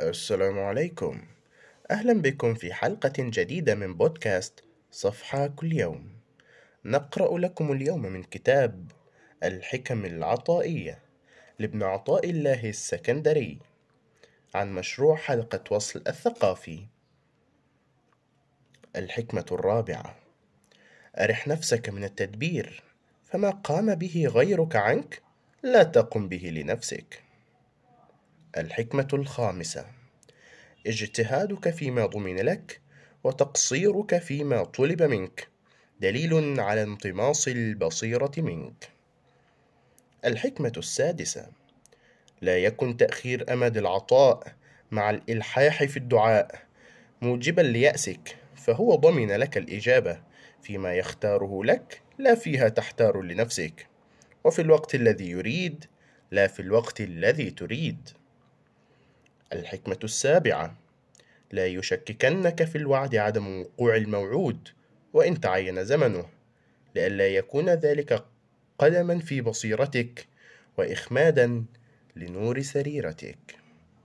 السلام عليكم. أهلا بكم في حلقة جديدة من بودكاست صفحة كل يوم. نقرأ لكم اليوم من كتاب الحكم العطائية لابن عطاء الله السكندري عن مشروع حلقة وصل الثقافي. الحكمة الرابعة أرح نفسك من التدبير فما قام به غيرك عنك لا تقم به لنفسك. الحكمة الخامسة. اجتهادك فيما ضمن لك وتقصيرك فيما طلب منك. دليل على انطماس البصيرة منك. الحكمة السادسة. لا يكن تأخير أمد العطاء مع الإلحاح في الدعاء. موجبا ليأسك فهو ضمن لك الإجابة. فيما يختاره لك لا فيها تحتار لنفسك. وفي الوقت الذي يريد لا في الوقت الذي تريد. الحكمة السابعة. لا يشككنك في الوعد عدم وقوع الموعود وإن تعين زمنه لئلا يكون ذلك قدما في بصيرتك وإخمادا لنور سريرتك.